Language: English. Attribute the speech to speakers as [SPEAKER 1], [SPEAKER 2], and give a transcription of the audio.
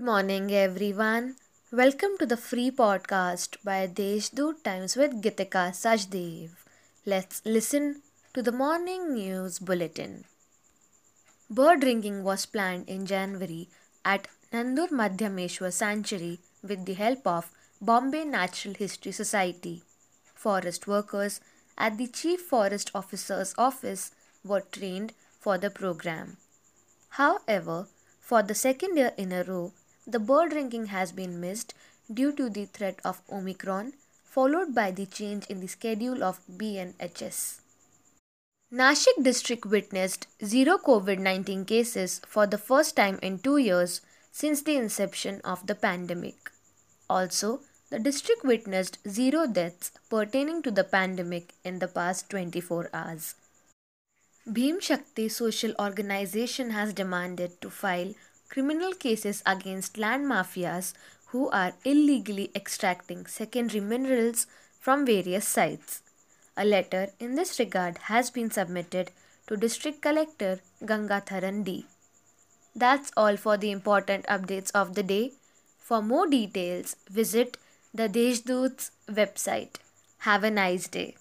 [SPEAKER 1] morning, everyone. Welcome to the free podcast by Deshdoot Times with Gitika Sajdev. Let's listen to the morning news bulletin. Bird ringing was planned in January at Nandur Madhyameshwar Sanctuary with the help of Bombay Natural History Society. Forest workers at the Chief Forest Officer's office were trained for the program. However, for the second year in a row, the bird ringing has been missed due to the threat of Omicron, followed by the change in the schedule of BNHS. Nashik district witnessed zero COVID 19 cases for the first time in two years since the inception of the pandemic. Also, the district witnessed zero deaths pertaining to the pandemic in the past 24 hours. Bhim Shakti Social Organization has demanded to file criminal cases against land mafias who are illegally extracting secondary minerals from various sites. A letter in this regard has been submitted to District Collector Gangatharan D. That's all for the important updates of the day. For more details, visit the Deshdoot's website. Have a nice day.